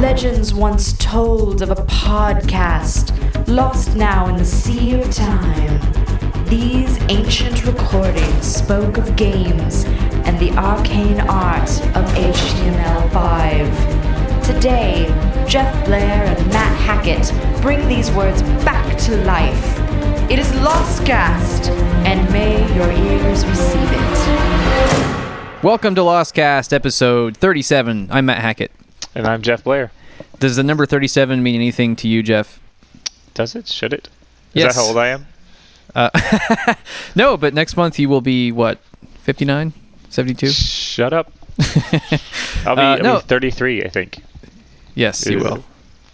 Legends once told of a podcast, lost now in the sea of time. These ancient recordings spoke of games and the arcane art of HTML5. Today, Geoff Blair and Matt Hackett bring these words back to life. It is Lostcast, and may your ears receive it. Welcome to Lostcast, episode 37. I'm Matt Hackett. And I'm Geoff Blair. Does the number 37 mean anything to you, Geoff? Does it? Should it? Is Yes. that how old I am? Uh, no, but next month you will be, what, 59? 72? Shut up. I'll be, Uh, I'll be 33, I think. Yes, you will.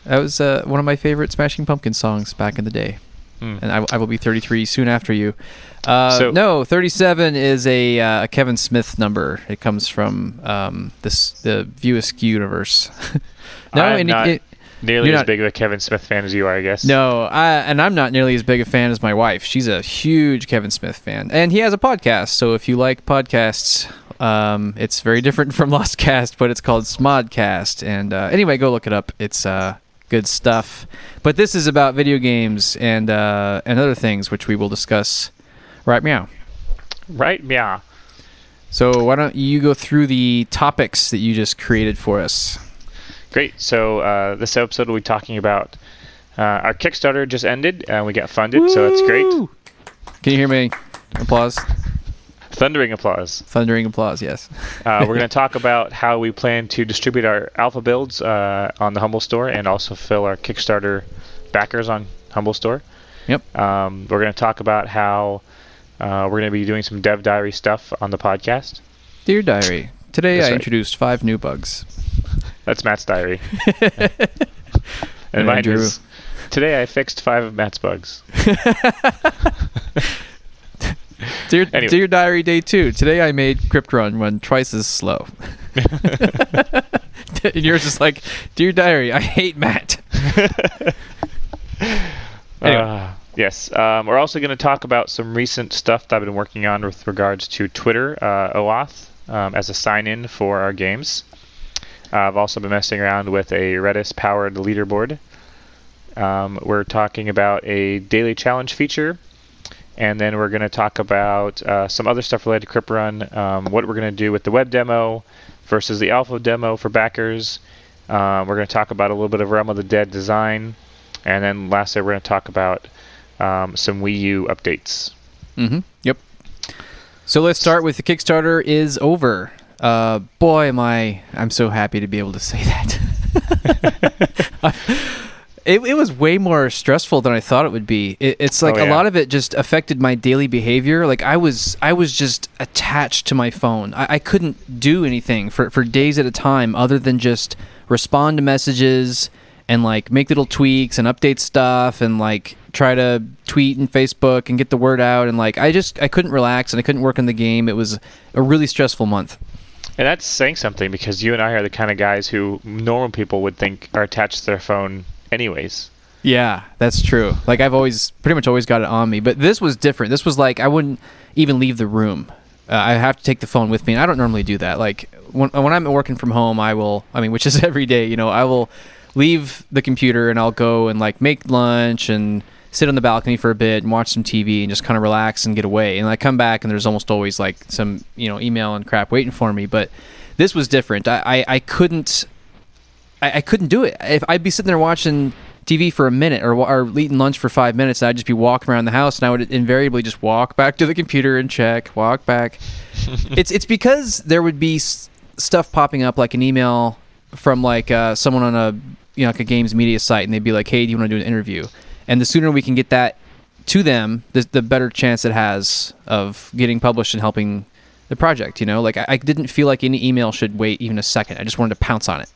That was uh, one of my favorite Smashing Pumpkins songs back in the day. Hmm. And I, I will be 33 soon after you. Uh, So- no, 37 is a uh, Kevin Smith number. It comes from um, this the View Askew universe. no, I'm and not it, Nearly as not- big of a Kevin Smith fan as you are, I guess. No, I, and I'm not nearly as big a fan as my wife. She's a huge Kevin Smith fan, and he has a podcast. So if you like podcasts, um, it's very different from Lost Cast, but it's called Smodcast. And uh, anyway, go look it up. It's uh, good stuff. But this is about video games and uh, and other things, which we will discuss right meow. Right? Yeah. So why don't you go through the topics that you just created for us? Great. So uh, this episode we'll be talking about uh, our Kickstarter just ended and we got funded, so that's great. Can you hear me? Applause, Thundering applause. thundering applause. Yes. Uh, we're going to talk about how we plan to distribute our alpha builds uh, on the Humble Store and also fill our Kickstarter backers on Humble Store. Yep. Um, we're going to talk about how uh, we're going to be doing some Dev Diary stuff on the podcast. Dear Diary, today That's I right. introduced five new bugs. That's Matt's diary. And and mine Andrew- is today I fixed five of Matt's bugs. Dear, Anyway. Dear Diary Day 2, today I made Crypt Run run twice as slow. and yours is like, Dear Diary, I hate Matt. Anyway. Uh, yes. Um, we're also going to talk about some recent stuff that I've been working on with regards to Twitter uh, OAuth um, as a sign-in for our games. Uh, I've also been messing around with a Redis-powered leaderboard. Um, we're talking about a daily challenge feature, and then we're going to talk about uh, some other stuff related to Crypt Run, um, what we're going to do with the web demo versus the alpha demo for backers. Um, we're going to talk about a little bit of Realm of the Dead design, and then lastly, we're going to talk about um, some Wii U updates. Mm-hmm. Yep. So let's start with the Kickstarter is over. Uh, boy, am I! I'm so happy to be able to say that. it, it was way more stressful than I thought it would be. It, it's like Oh, a lot of it just affected my daily behavior. Like I was, I was just attached to my phone. I, I couldn't do anything for for days at a time other than just respond to messages and like make little tweaks and update stuff and like try to tweet and Facebook and get the word out and like I just I couldn't relax and I couldn't work on the game. It was a really stressful month. And that's saying something because you and I are the kind of guys who normal people would think are attached to their phone anyways. Yeah, that's true. Like I've always pretty much always got it on me, but this was different. This was like I wouldn't even leave the room. Uh, I have to take the phone with me, and I don't normally do that. Like when when I'm working from home, I will. I mean, which is every day. You know, I will leave the computer and I'll go and like make lunch and sit on the balcony for a bit and watch some TV and just kind of relax and get away. And I come back and there's almost always like some you know email and crap waiting for me. But this was different. I I, I couldn't I, I couldn't do it. If I'd be sitting there watching TV for a minute or, or eating lunch for five minutes, and I'd just be walking around the house, and I would invariably just walk back to the computer and check, walk back. it's it's because there would be s- stuff popping up like an email from like uh, someone on a you know like a games media site, and they'd be like, "Hey, do you want to do an interview?" And the sooner we can get that to them, the, the better chance it has of getting published and helping the project. You know, like I, I didn't feel like any email should wait even a second. I just wanted to pounce on it.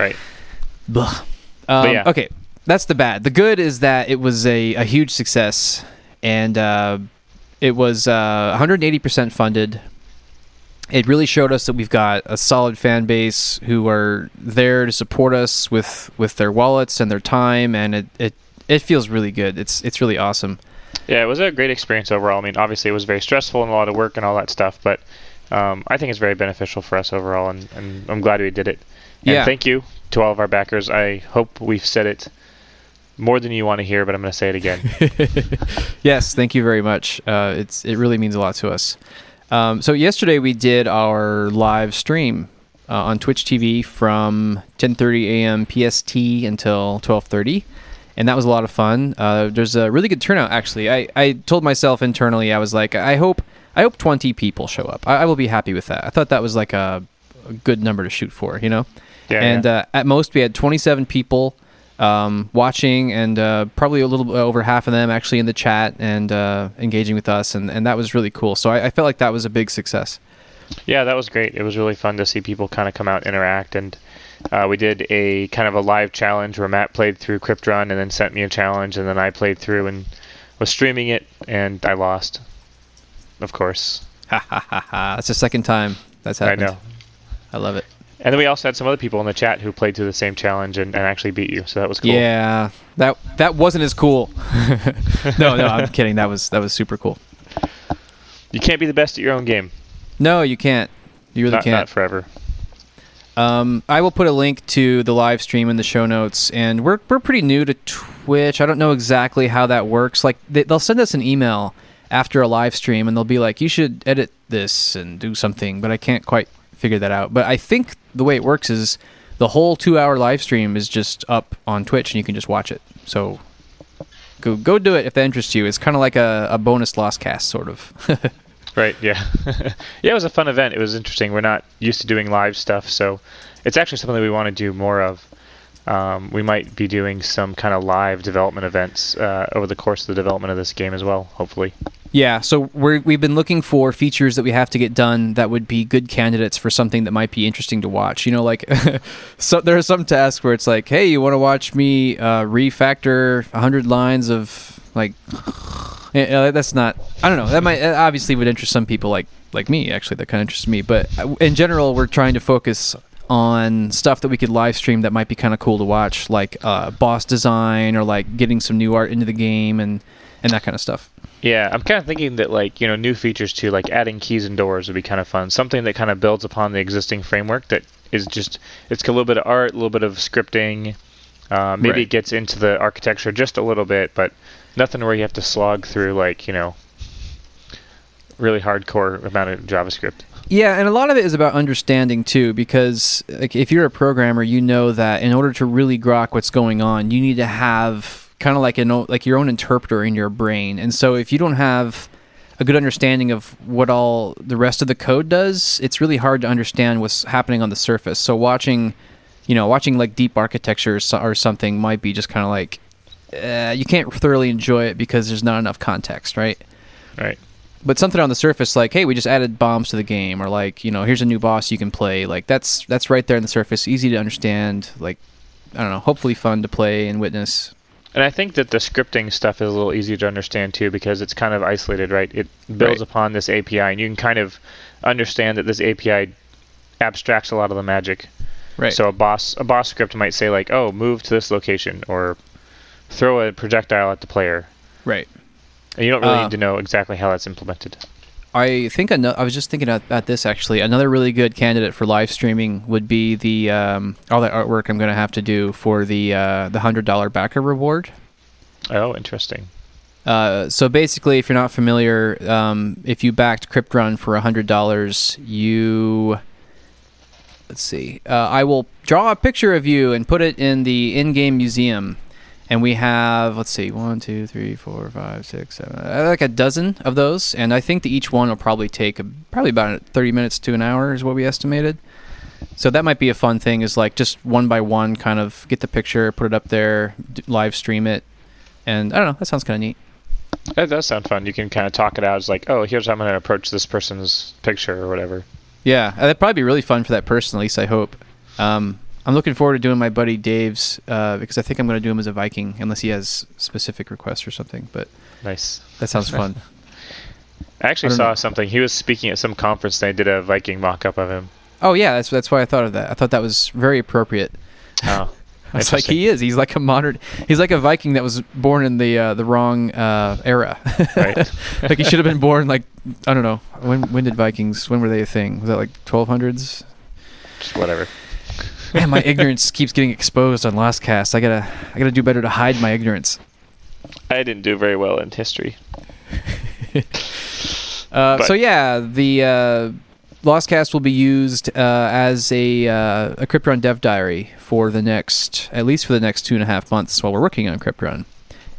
Right. Blah. Um, yeah. Okay, that's the bad. The good is that it was a, a huge success, and uh, it was uh, 180% funded. It really showed us that we've got a solid fan base who are there to support us with, with their wallets and their time, and it, it, it feels really good. It's it's really awesome. Yeah, it was a great experience overall. I mean, obviously it was very stressful and a lot of work and all that stuff, but um, I think it's very beneficial for us overall, and, and I'm glad we did it. And Yeah. thank you to all of our backers. I hope we've said it more than you want to hear, but I'm going to say it again. yes, thank you very much. Uh, it's it really means a lot to us. Um, so yesterday we did our live stream uh, on Twitch TV from 10:30 a.m. PST until 12:30, and that was a lot of fun. Uh, there's a really good turnout actually. I, I told myself internally I was like I hope I hope 20 people show up. I, I will be happy with that. I thought that was like a, a good number to shoot for, you know. Yeah, and yeah. Uh, at most we had 27 people um, watching, and uh, probably a little over half of them actually in the chat and uh, engaging with us, and, and that was really cool. So I, I felt like that was a big success. Yeah, that was great. It was really fun to see people kind of come out, interact, and uh, we did a kind of a live challenge where Matt played through Crypt Run and then sent me a challenge, and then I played through and was streaming it, and I lost, of course. Ha ha ha ha! That's the second time that's I happened. know. I love it. And then we also had some other people in the chat who played through the same challenge and, and actually beat you, so that was cool. Yeah, that that wasn't as cool. no, no, I'm kidding. That was that was super cool. You can't be the best at your own game. No, you can't. You really not, can't. not forever. Um, I will put a link to the live stream in the show notes, and we're we're pretty new to Twitch. I don't know exactly how that works. Like they, they'll send us an email after a live stream, and they'll be like, "You should edit this and do something," but I can't quite figure that out. But I think the way it works is the whole two-hour live stream is just up on Twitch, and you can just watch it. So go go do it if that interests you. It's kind of like a, a bonus lost cast, sort of. Right, yeah. yeah, it was a fun event. It was interesting. We're not used to doing live stuff, so it's actually something that we want to do more of. Um, we might be doing some kind of live development events uh, over the course of the development of this game as well, hopefully. Yeah, so we're, we've been looking for features that we have to get done that would be good candidates for something that might be interesting to watch. You know, like so there are some tasks where it's like, hey, you want to watch me uh, refactor 100 lines of like, you know, that's not. I don't know. That might that obviously would interest some people like like me. Actually, that kind of interests me. But uh, in general, we're trying to focus on stuff that we could live stream that might be kind of cool to watch, like uh, boss design or like getting some new art into the game and and that kind of stuff. Yeah, I'm kind of thinking that like you know new features too, like adding keys and doors would be kind of fun. Something that kind of builds upon the existing framework that is just it's a little bit of art, a little bit of scripting. Uh, maybe Right. it gets into the architecture just a little bit, but nothing where you have to slog through like you know really hardcore amount of JavaScript. Yeah, and a lot of it is about understanding too, because like if you're a programmer, you know that in order to really grok what's going on, you need to have kind of like an like your own interpreter in your brain. And so if you don't have a good understanding of what all the rest of the code does, it's really hard to understand what's happening on the surface. So watching, you know, watching like deep architecture or, something might be just kind of like uh, you can't thoroughly enjoy it because there's not enough context, right? Right. But something on the surface like hey we just added bombs to the game or like you know here's a new boss you can play like that's that's right there on the surface easy to understand like i don't know hopefully fun to play and witness And I think that the scripting stuff is a little easier to understand too because it's kind of isolated, right? It builds Right. upon this API, and you can kind of understand that this API abstracts a lot of the magic. right So a boss a boss script might say like, "Oh, move to this location," or throw a projectile at the player, right and you don't really Uh, need to know exactly how that's implemented. i think ano- i was just thinking about, this actually another really good candidate for live streaming would be the um, all that artwork i'm going to have to do for the uh, the hundred dollar backer reward Oh, interesting. Uh, so basically, if you're not familiar, um, if you backed Crypt Run for hundred dollars, you let's see. Uh, I will draw a picture of you and put it in the in-game museum, and we have let's see, one, two, three, four, five, six, seven, uh, like a dozen of those, and I think that each one will probably take a, probably about thirty minutes to an hour is what we estimated. So that might be a fun thing. Is like just one by one, kind of get the picture, put it up there, live stream it, and I don't know. That sounds kind of neat. That does sound fun. You can kind of talk it out as like, "Oh, here's how I'm going to approach this person's picture or whatever." Yeah, uh, that'd probably be really fun for that person. At least I hope. Um, I'm looking forward to doing my buddy Dave's uh, because I think I'm going to do him as a Viking, unless he has specific requests or something. But Nice. that sounds fun. I actually I saw know. something. He was speaking at some conference. and They did a Viking mock-up of him. oh yeah, that's that's why I thought of that. I thought that was very appropriate. Oh, It's like he is. He's like a modern. He's like a Viking that was born in the uh, the wrong uh, era. Right. like he should have been born like I don't know when when did Vikings when were they a thing? Was that like 1200s? Just whatever. Man, my ignorance keeps getting exposed on Lost Cast. I gotta, I gotta do better to hide my ignorance. I didn't do very well in history. Uh, so yeah, the uh, Lost Cast will be used uh, as a uh, a Crypt Run dev diary for the next, at least for the next two and a half months while we're working on Crypt Run,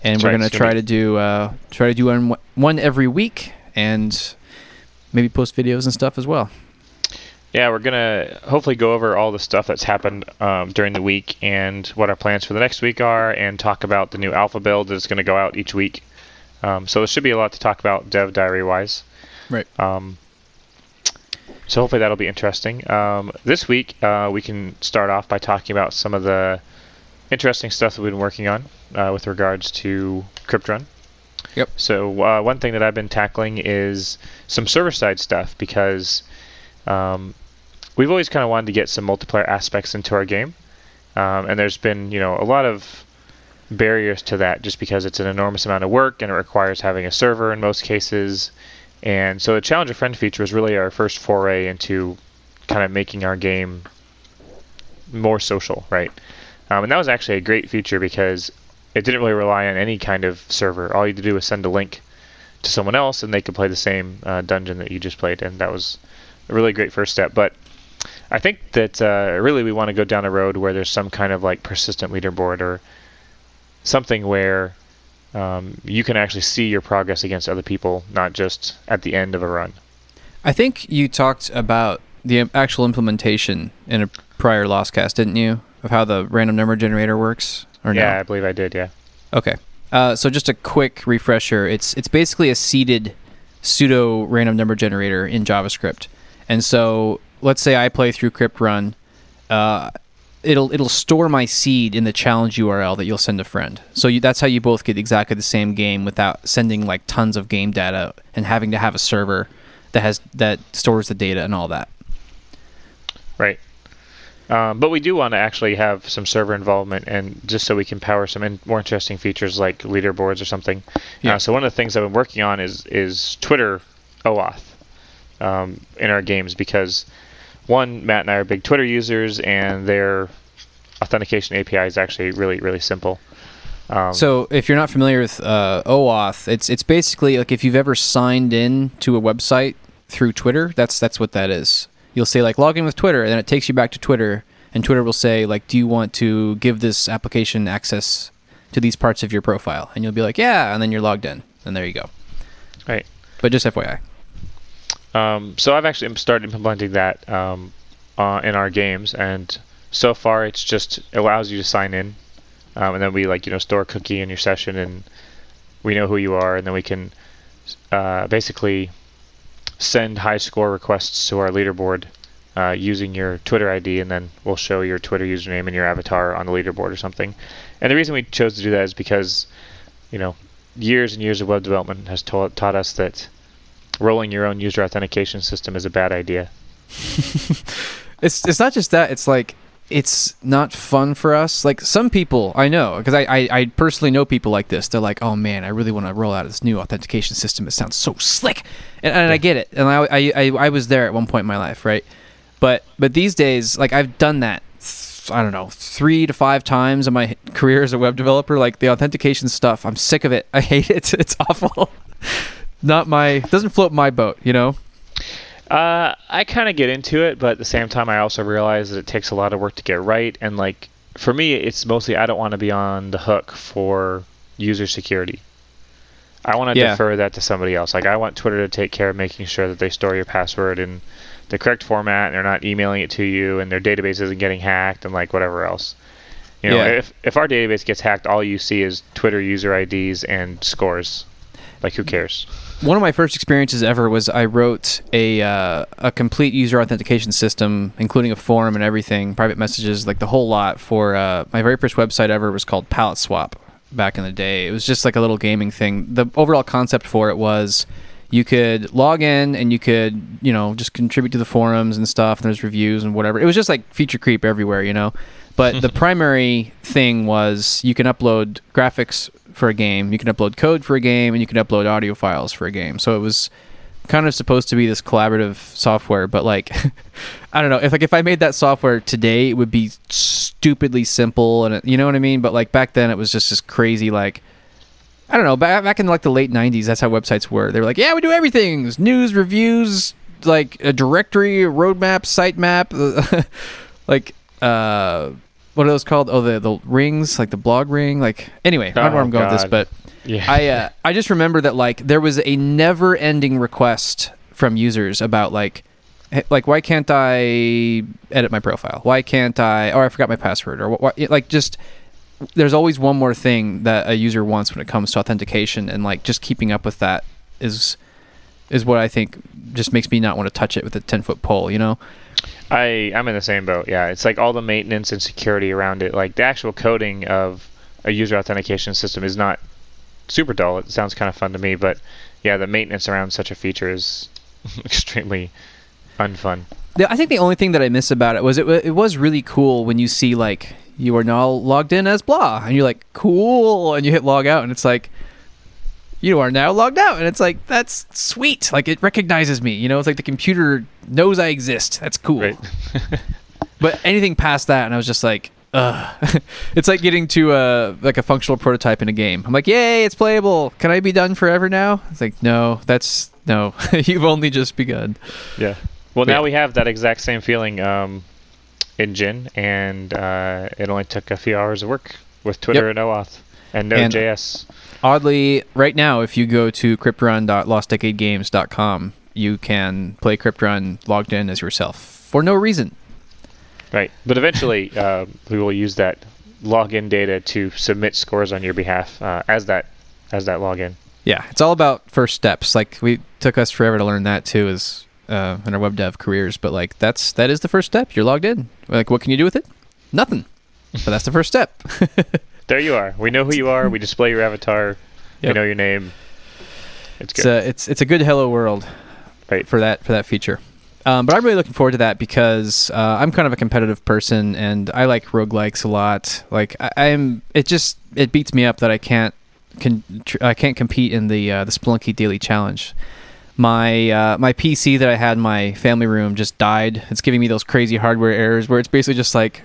and That's we're right, gonna try to do uh, try to do one one every week and maybe post videos and stuff as well. Yeah, we're gonna hopefully go over all the stuff that's happened um, during the week and what our plans for the next week are, and talk about the new alpha build that's going to go out each week. Um, so there should be a lot to talk about dev diary wise. Right. Um, so hopefully that'll be interesting. Um, this week uh, we can start off by talking about some of the interesting stuff that we've been working on uh, with regards to Crypt Run. Yep. So uh, one thing that I've been tackling is some server-side stuff because um, we've always kind of wanted to get some multiplayer aspects into our game, um, and there's been you know a lot of barriers to that just because it's an enormous amount of work and it requires having a server in most cases. And so the Challenge a Friend feature was really our first foray into kind of making our game more social, right? Um, and that was actually a great feature because it didn't really rely on any kind of server. All you had to do was send a link to someone else and they could play the same uh, dungeon that you just played. And that was a really great first step. But I think that uh, really we want to go down a road where there's some kind of like persistent leaderboard or something where um, you can actually see your progress against other people, not just at the end of a run. I think you talked about the actual implementation in a prior Lost Cast, didn't you? Of how the random number generator works, or no? Yeah, I believe I did. Yeah. Okay. Uh, so just a quick refresher. It's it's basically a seeded pseudo random number generator in JavaScript. And so let's say I play through Crypt Run, uh, it'll it'll store my seed in the challenge URL that you'll send a friend. So you, that's how you both get exactly the same game without sending like tons of game data and having to have a server that has that stores the data and all that. Right. Um, but we do want to actually have some server involvement, and just so we can power some in- more interesting features like leaderboards or something. Yeah. Uh, so one of the things I've been working on is is Twitter OAuth um, in our games because one, Matt and I are big Twitter users, and their authentication API is actually really really simple. Um, So if you're not familiar with uh, OAuth, it's it's basically like if you've ever signed in to a website through Twitter, that's that's what that is. You'll say like log in with Twitter, and then it takes you back to Twitter, and Twitter will say like, do you want to give this application access to these parts of your profile? And you'll be like, yeah, and then you're logged in, and there you go. right. But just FYI. Um, so I've actually started implementing that um, uh, in our games, and so far it's just allows you to sign in, um, and then we like you know store a cookie in your session, and we know who you are, and then we can uh, basically send high score requests to our leaderboard uh, using your Twitter ID, and then we'll show your Twitter username and your avatar on the leaderboard or something. And the reason we chose to do that is because, you know, years and years of web development has taught taught us that rolling your own user authentication system is a bad idea. It's it's not just that. It's like it's not fun for us. Like some people I know because I, I I personally know people like this. They're like, oh man, I really want to roll out this new authentication system. It sounds so slick, and, and I get it. And I, I I I was there at one point in my life, right? But but these days, like I've done that. I don't know, three to five times in my career as a web developer. Like the authentication stuff, I'm sick of it. I hate it. It's awful. Not my doesn't float my boat, you know. Uh, I kind of get into it, but at the same time, I also realize that it takes a lot of work to get right. And like for me, it's mostly I don't want to be on the hook for user security. I want to Yeah. defer that to somebody else. Like I want Twitter to take care of making sure that they store your password in the correct format, and they're not emailing it to you, and their database isn't getting hacked, and like whatever else. You know, Yeah. if if our database gets hacked, all you see is Twitter user IDs and scores. Like who cares? One of my first experiences ever was I wrote a uh, a complete user authentication system, including a forum and everything, private messages, like the whole lot. For uh, my very first website ever was called Palette Swap. Back in the day, it was just like a little gaming thing. The overall concept for it was you could log in and you could you know just contribute to the forums and stuff. And there's reviews and whatever. It was just like feature creep everywhere, you know. But the primary thing was you can upload graphics for a game, you can upload code for a game, and you can upload audio files for a game. So it was kind of supposed to be this collaborative software, but like I don't know if like if I made that software today, it would be stupidly simple, and it, you know what I mean. But like back then, it was just this crazy like. I don't know. Back, back in like the late '90s, that's how websites were. They were like, "Yeah, we do everything: news, reviews, like a directory, a roadmap, sitemap, like uh, what are those called? Oh, the the rings, like the blog ring. Like anyway, I don't know where Oh, I'm going with this, but Yeah. I uh, I just remember that like there was a never ending request from users about like like why can't I edit my profile? Why can't I? Or I forgot my password. Or what? Like just there's always one more thing that a user wants when it comes to authentication, and like just keeping up with that is is what I think just makes me not want to touch it with a ten foot pole. You know? I I'm in the same boat. Yeah, it's like all the maintenance and security around it. Like the actual coding of a user authentication system is not super dull. It sounds kind of fun to me, but yeah, the maintenance around such a feature is extremely unfun. I think the only thing that I miss about it was it, it was really cool when you see like you are now logged in as blah and you're like cool and you hit log out and it's like you are now logged out and it's like that's sweet like it recognizes me you know it's like the computer knows I exist that's cool Right. but anything past that and I was just like Ugh. it's like getting to a like a functional prototype in a game. I'm like, yay, it's playable. Can I be done forever now? It's like, no, that's no. You've only just begun. yeah. Well, Yeah. now we have that exact same feeling um, in Gin, and uh, it only took a few hours of work with Twitter Yep. and OAuth and Node.js. Oddly, right now, if you go to cryptrun.lostdecadegames.com, you can play Crypt Run logged in as yourself for no reason. Right. But eventually, uh, we will use that login data to submit scores on your behalf uh, as that as that login. Yeah, it's all about first steps. Like we took us forever to learn that too, as uh, in our web dev careers. But like that's that is the first step. You're logged in. Like, what can you do with it? Nothing. But that's the first step. There you are. We know who you are. We display your avatar. We know your name. It's it's good. a it's it's a good hello world right. for that for that feature. Um, but I'm really looking forward to that because uh, I'm kind of a competitive person and I like roguelikes a lot. Like I, I'm, it just it beats me up that I can't can tr- I can't compete in the uh, the Spelunky Daily Challenge. My uh, my PC that I had in my family room just died. It's giving me those crazy hardware errors where it's basically just like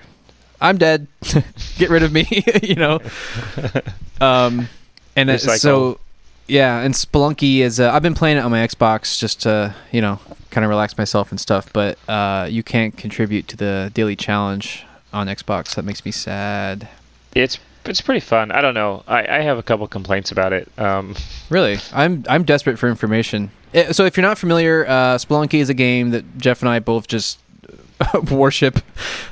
I'm dead. Get rid of me, you know. Um, and it, so yeah, and Spelunky is. Uh, I've been playing it on my Xbox just to you know kind of relax myself and stuff. But uh, you can't contribute to the daily challenge on Xbox. That makes me sad. It's it's pretty fun. I don't know. I, I have a couple complaints about it. Um, Really, I'm I'm desperate for information. Eh, So if you're not familiar, uh, Spelunky is a game that Geoff and I both just worship.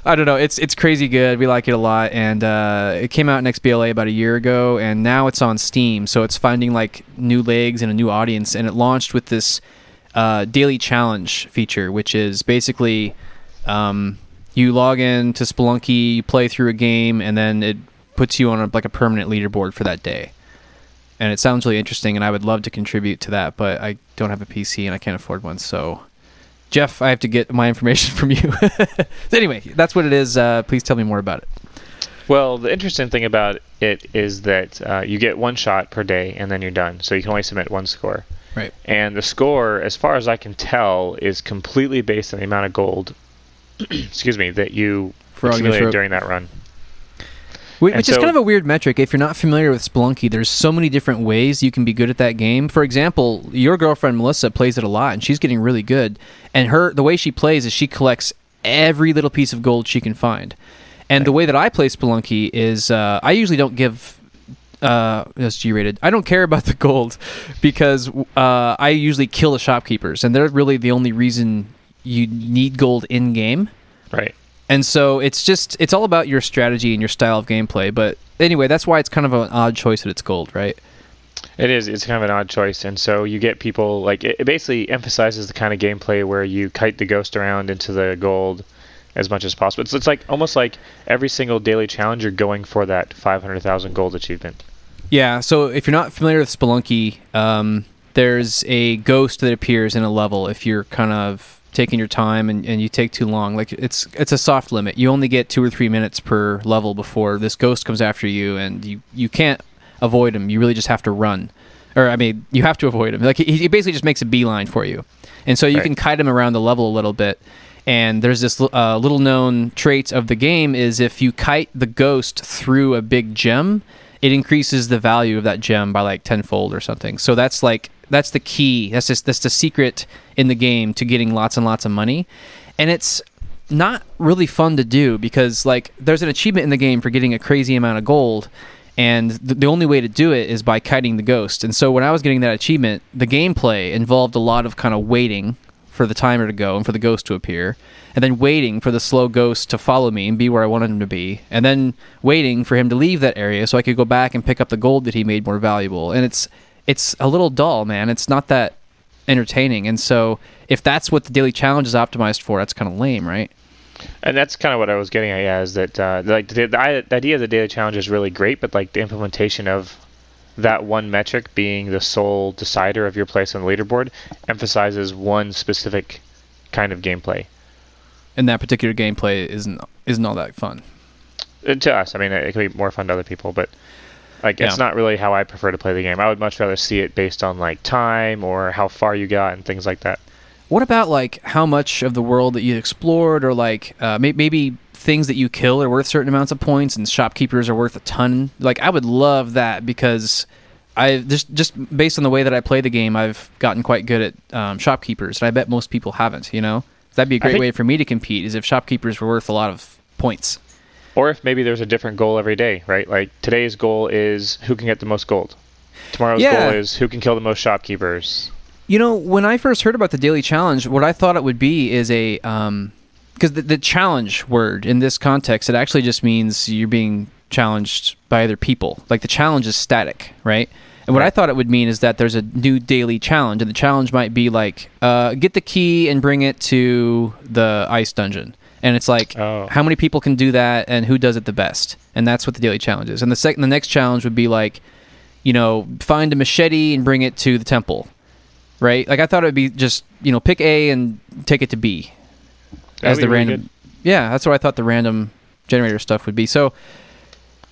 I don't know. It's it's crazy good. We like it a lot, and uh, it came out in XBLA about a year ago, and now it's on Steam. So it's finding like new legs and a new audience, and it launched with this uh, daily challenge feature, which is basically um, you log in to Spelunky, you play through a game, and then it puts you on a, like a permanent leaderboard for that day and it sounds really interesting and i would love to contribute to that but i don't have a pc and i can't afford one so geoff i have to get my information from you so anyway that's what it is uh, please tell me more about it well, the interesting thing about it is that uh, you get one shot per day, and then you're done. So you can only submit one score. right And the score, as far as I can tell, is completely based on the amount of gold. excuse me, that you Frog accumulated during that run. Wh- And which is kind of a weird metric if you're not familiar with Spelunky. There's so many different ways you can be good at that game. For example, your girlfriend Melissa plays it a lot, and she's getting really good. And her the way she plays is she collects every little piece of gold she can find. And the way that I play Spelunky is uh, I usually don't give uh, that's G-rated. I don't care about the gold because uh, I usually kill the shopkeepers, and they're really the only reason you need gold in game. Right. And so it's just it's all about your strategy and your style of gameplay. But anyway, that's why it's kind of an odd choice that it's gold, right? It is. It's kind of an odd choice, and so you get people like it, it basically emphasizes the kind of gameplay where you kite the ghost around into the gold as much as possible. It's, it's like almost like every single daily challenge you're going for that 500,000 gold achievement. Yeah. So if you're not familiar with Spelunky, um, there's a ghost that appears in a level if you're kind of taking your time and, and you take too long. Like it's it's a soft limit. You only get two or three minutes per level before this ghost comes after you, and you you can't avoid him. You really just have to run. or I mean, you have to avoid him. Like he, he basically just makes a beeline for you, and so you Right. can kite him around the level a little bit. And there's this uh, little known trait of the game is if you kite the ghost through a big gem, it increases the value of that gem by like tenfold or something. So that's like that's the key. That's just that's the secret in the game to getting lots and lots of money, and it's not really fun to do because like there's an achievement in the game for getting a crazy amount of gold. And th- the only way to do it is by kiting the ghost. And so when i was getting that achievement the gameplay involved a lot of kind of waiting for the timer to go and for the ghost to appear and then waiting for the slow ghost to follow me and be where i wanted him to be and then waiting for him to leave that area so i could go back and pick up the gold that he made more valuable. And it's it's a little dull man it's not that entertaining and so if that's what the daily challenge is optimized for that's kind of lame right And that's kind of what I was getting at. Yeah, is that uh, like the, the, the idea of the daily challenge is really great, but like the implementation of that one metric being the sole decider of your place on the leaderboard emphasizes one specific kind of gameplay. and that particular gameplay isn't isn't all that fun. Uh, to us. I mean, it can be more fun to other people, but like it's not really how I prefer to play the game. I would much rather see it based on like time or how far you got and things like that. What about like how much of the world that you explored, or like uh, may- maybe things that you kill are worth certain amounts of points, and shopkeepers are worth a ton? Like I would love that because I just just based on the way that I play the game, I've gotten quite good at um, shopkeepers, and I bet most people haven't. You know, that'd be a great think- way for me to compete. Is if shopkeepers were worth a lot of points. Or if maybe there's a different goal every day, right? Like today's goal is who can get the most gold. Tomorrow's Yeah. goal is who can kill the most shopkeepers. You know, when I first heard about the daily challenge, what I thought it would be is a um because the, the challenge word in this context it actually just means you're being challenged by other people. Like the challenge is static, right? And what I thought it would mean is that there's a new daily challenge, and the challenge might be like, uh, get the key and bring it to the ice dungeon. And it's like, Oh. how many people can do that, and who does it the best? And that's what the daily challenge is. And the second, the next challenge would be like, you know, find a machete and bring it to the temple right? Like I thought it would be just you know pick A and take it to B That'd as the really random. good. Yeah, that's what I thought the random generator stuff would be. So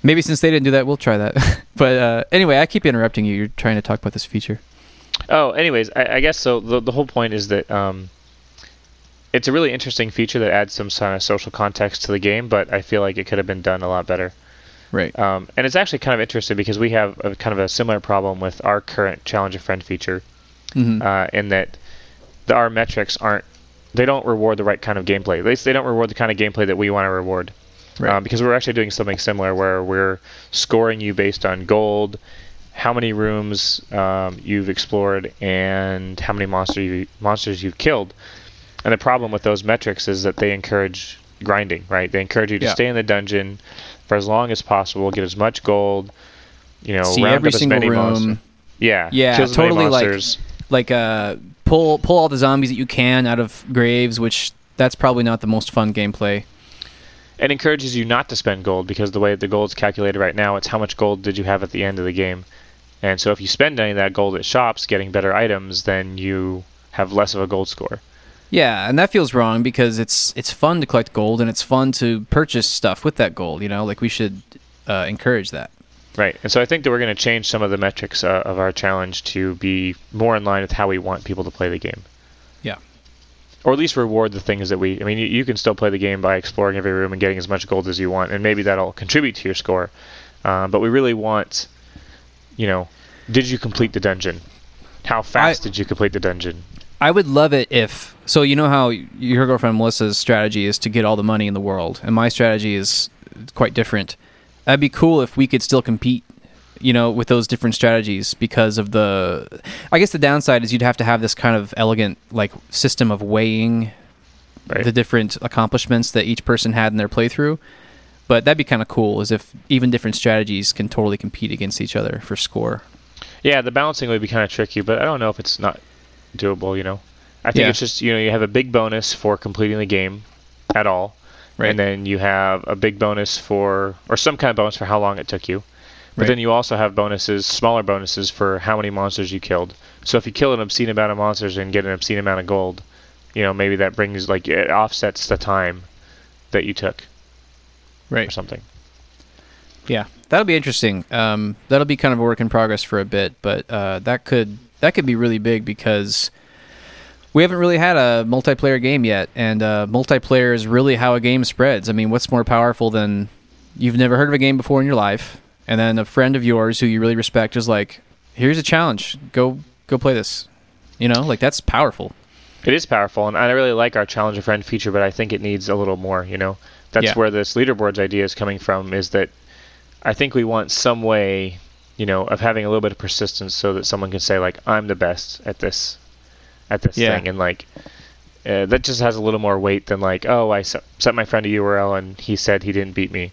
maybe since they didn't do that, we'll try that. but uh, anyway, I keep interrupting you. You're trying to talk about this feature. Oh, anyways, I, I guess so. The, the whole point is that um, it's a really interesting feature that adds some kind of social context to the game, but I feel like it could have been done a lot better. Right. Um, and it's actually kind of interesting because we have a, kind of a similar problem with our current Challenge a Friend feature, hmm uh, in that the, our metrics aren't, they don't reward the right kind of gameplay. At least they don't reward the kind of gameplay that we want to reward. Right. Um, because we're actually doing something similar where we're scoring you based on gold, how many rooms um, you've explored, and how many monster you, monsters you've killed. And the problem with those metrics is that they encourage grinding, right? They encourage you to Yeah. stay in the dungeon for as long as possible, get as much gold, you know, See round every up as single many monsters. room. Yeah, Yeah, kill totally like- Like uh, pull pull all the zombies that you can out of graves, which that's probably not the most fun gameplay. It encourages you not to spend gold because the way the gold's calculated right now, it's how much gold did you have at the end of the game. And so if you spend any of that gold at shops getting better items, then you have less of a gold score. Yeah, and that feels wrong because it's it's fun to collect gold and it's fun to purchase stuff with that gold. You know, like we should uh, encourage that. Right. And so I think that we're going to change some of the metrics uh, of our challenge to be more in line with how we want people to play the game. Yeah. Or at least reward the things that we. I mean, you, you can still play the game by exploring every room and getting as much gold as you want, and maybe that'll contribute to your score. Um, but we really want, you know, did you complete the dungeon? How fast did you complete the dungeon? I would love it if so. You know how your girlfriend Melissa's strategy is to get all the money in the world, and my strategy is quite different. That'd be cool if we could still compete, you know, with those different strategies because of the. I guess the downside is you'd have to have this kind of elegant like system of weighing Right. the different accomplishments that each person had in their playthrough. But that'd be kind of cool, is if even different strategies can totally compete against each other for score. Yeah, the balancing would be kind of tricky, but I don't know if it's not doable. You know, I think Yeah. it's just you know you have a big bonus for completing the game at all, Right. and then you have a big bonus for or some kind of bonus for how long it took you. But Right. then you also have bonuses, smaller bonuses for how many monsters you killed. So if you kill an obscene amount of monsters and get an obscene amount of gold, you know maybe that brings like it offsets the time that you took Right. or something. Yeah, that'll be interesting. Um, that'll be kind of a work in progress for a bit, but uh, that could that could be really big because we haven't really had a multiplayer game yet, and uh, multiplayer is really how a game spreads. I mean, what's more powerful than you've never heard of a game before in your life, and then a friend of yours who you really respect is like, "Here's a challenge. Go go play this." You know, like that's powerful. It is powerful, and I really like our challenge a friend feature, but I think it needs a little more. You know, that's Yeah. where this leaderboards idea is coming from. Is that I think we want some way, you know, of having a little bit of persistence, so that someone can say like, "I'm the best at this, at this Yeah. thing," and like. Uh, that just has a little more weight than like, oh, I se- sent my friend a URL and he said he didn't beat me,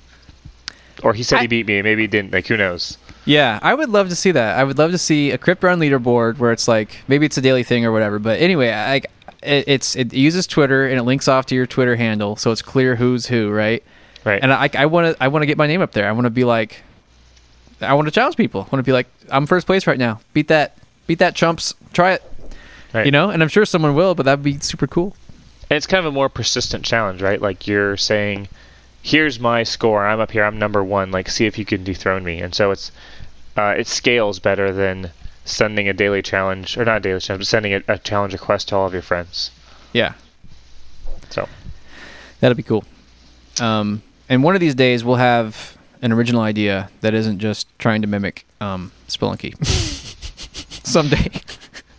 or he said I- he beat me, maybe he didn't. Like, who knows? Yeah, I would love to see that. I would love to see a Crypt Run leaderboard where it's like maybe it's a daily thing or whatever. But anyway, I, it, it's it uses Twitter and it links off to your Twitter handle, so it's clear who's who, right? Right. And I I want to I want to get my name up there. I want to be like, I want to challenge people. I want to be like, I'm first place right now. Beat that, beat that chumps. Try it. Right. You know, and I'm sure someone will, but that'd be super cool. And it's kind of a more persistent challenge, right? Like you're saying, "Here's my score. I'm up here. I'm number one. Like, see if you can dethrone me." And so it's uh, it scales better than sending a daily challenge or not a daily challenge, but sending a, a challenge request to all of your friends. Yeah, So that'd be cool. Um, and one of these days we'll have an original idea that isn't just trying to mimic um, Spelunky. Someday.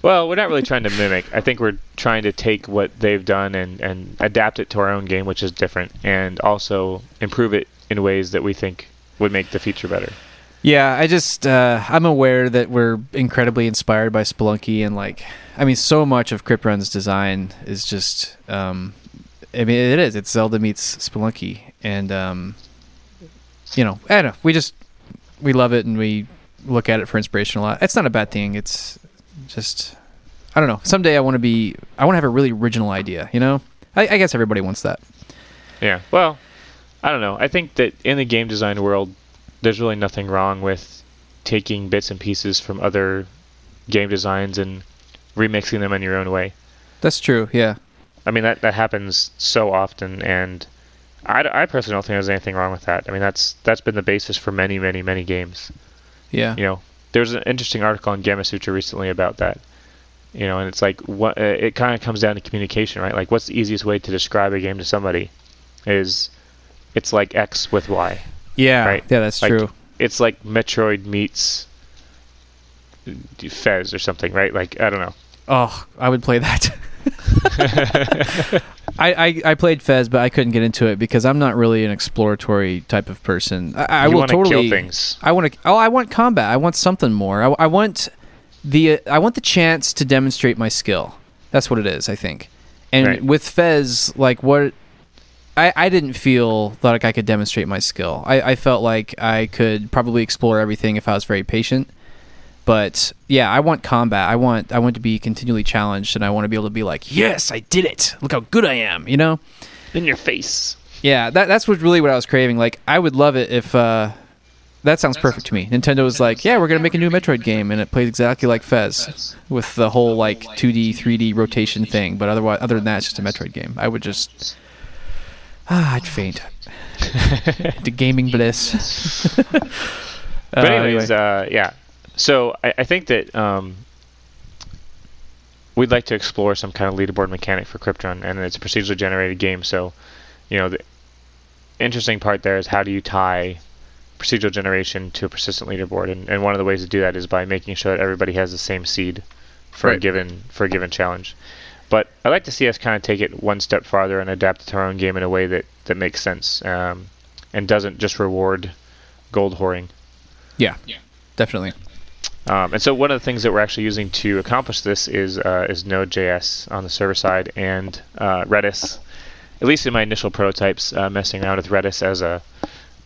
Well, we're not really trying to mimic. I think we're trying to take what they've done and, and adapt it to our own game, which is different, and also improve it in ways that we think would make the feature better. Yeah, I just uh, I'm aware that we're incredibly inspired by Spelunky and like I mean so much of Crypt Run's design is just um, I mean it is it's Zelda meets Spelunky and um, you know I don't know we just we love it and we look at it for inspiration a lot. It's not a bad thing. It's just I don't know. Someday I want to be I want to have a really original idea. You know, I, I guess everybody wants that. Yeah. Well, I don't know. I think that in the game design world, there's really nothing wrong with taking bits and pieces from other game designs and remixing them in your own way. That's true. Yeah. I mean, that, that happens so often, and I, I personally don't think there's anything wrong with that. I mean, that's that's been the basis for many, many, many games. Yeah. You know, there was an interesting article on Gamasutra recently about that. You know, and it's like what uh, it kind of comes down to communication, right? Like, what's the easiest way to describe a game to somebody? Is it's like X with Y. Yeah. Right. Yeah, that's Like, true. It's like Metroid meets Fez or something, right? Like I don't know. Oh, I would play that. I, I, I played Fez, but I couldn't get into it because I'm not really an exploratory type of person. I, I will totally. kill things. I want to. Oh, I want combat. I want something more. I, I want the. Uh, I want the chance to demonstrate my skill. That's what it is. I think. And Right. with Fez, like what. I, I didn't feel like I could demonstrate my skill. I, I felt like I could probably explore everything if I was very patient. But yeah, I want combat. I want I want to be continually challenged, and I want to be able to be like, yes, I did it. Look how good I am. You know? In your face. Yeah, that that's what really what I was craving. Like, I would love it if uh, that sounds perfect to me. Nintendo was like, yeah, we're gonna make a new Metroid game, and it plays exactly like Fez, with the whole like 2D, 3D rotation thing. But otherwise, other than that, it's just a Metroid game. I would just, ah, I'd faint into gaming bliss. But Uh, anyways, anyway. uh, yeah. So I, I think that um, we'd like to explore some kind of leaderboard mechanic for Crypt Run, and it's a procedurally generated game. So, you know, the interesting part there is how do you tie procedural generation to a persistent leaderboard, and, and one of the ways to do that is by making sure that everybody has the same seed for a given for a given challenge. But I like to see us kind of take it one step farther and adapt it to our own game in a way that that makes sense um, and doesn't just reward gold whoring. yeah, definitely. Um, and so one of the things that we're actually using to accomplish this is uh, is Node.js on the server side and uh, Redis. At least in my initial prototypes, uh, messing around with Redis as a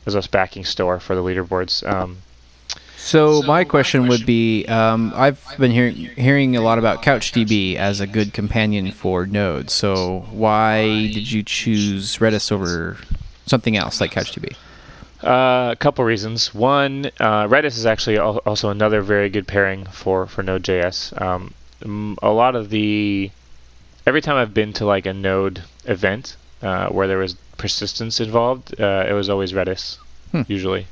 as a backing store for the leaderboards. Um, So, my question would be: um, I've been hearing hearing a lot about CouchDB as a good companion for Node. So, why did you choose Redis over something else like CouchDB? Uh, a couple reasons. One, uh, Redis is actually al- also another very good pairing for for Node.js. Um, a lot of the every time I've been to like a Node event uh, where there was persistence involved, uh, it was always Redis Hmm. usually.